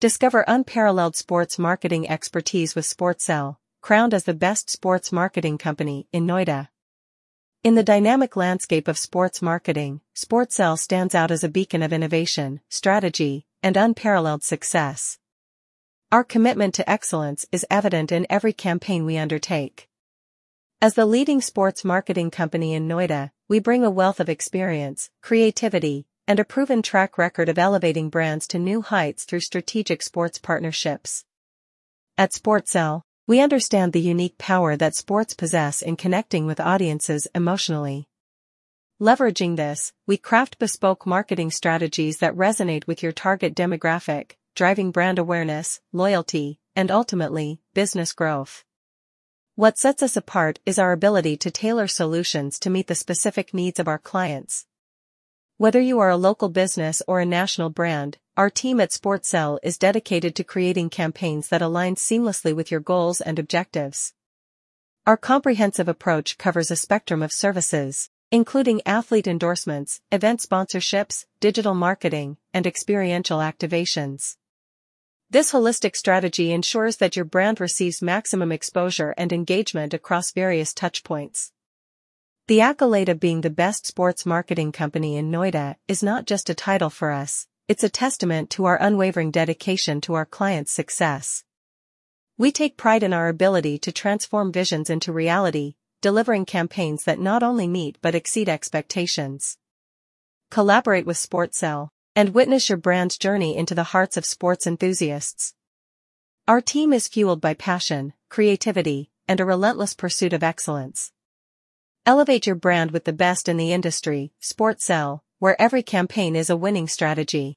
Discover unparalleled sports marketing expertise with SportCell, crowned as the best sports marketing company in Noida. In the dynamic landscape of sports marketing, SportCell stands out as a beacon of innovation, strategy, and unparalleled success. Our commitment to excellence is evident in every campaign we undertake. As the leading sports marketing company in Noida, we bring a wealth of experience, creativity, and a proven track record of elevating brands to new heights through strategic sports partnerships. At SportCell, we understand the unique power that sports possess in connecting with audiences emotionally. Leveraging this, we craft bespoke marketing strategies that resonate with your target demographic, driving brand awareness, loyalty, and ultimately, business growth. What sets us apart is our ability to tailor solutions to meet the specific needs of our clients. Whether you are a local business or a national brand, our team at SportCell is dedicated to creating campaigns that align seamlessly with your goals and objectives. Our comprehensive approach covers a spectrum of services, including athlete endorsements, event sponsorships, digital marketing, and experiential activations. This holistic strategy ensures that your brand receives maximum exposure and engagement across various touchpoints. The accolade of being the best sports marketing company in Noida is not just a title for us, it's a testament to our unwavering dedication to our clients' success. We take pride in our ability to transform visions into reality, delivering campaigns that not only meet but exceed expectations. Collaborate with SportCell and witness your brand's journey into the hearts of sports enthusiasts. Our team is fueled by passion, creativity, and a relentless pursuit of excellence. Elevate your brand with the best in the industry, SportCell, where every campaign is a winning strategy.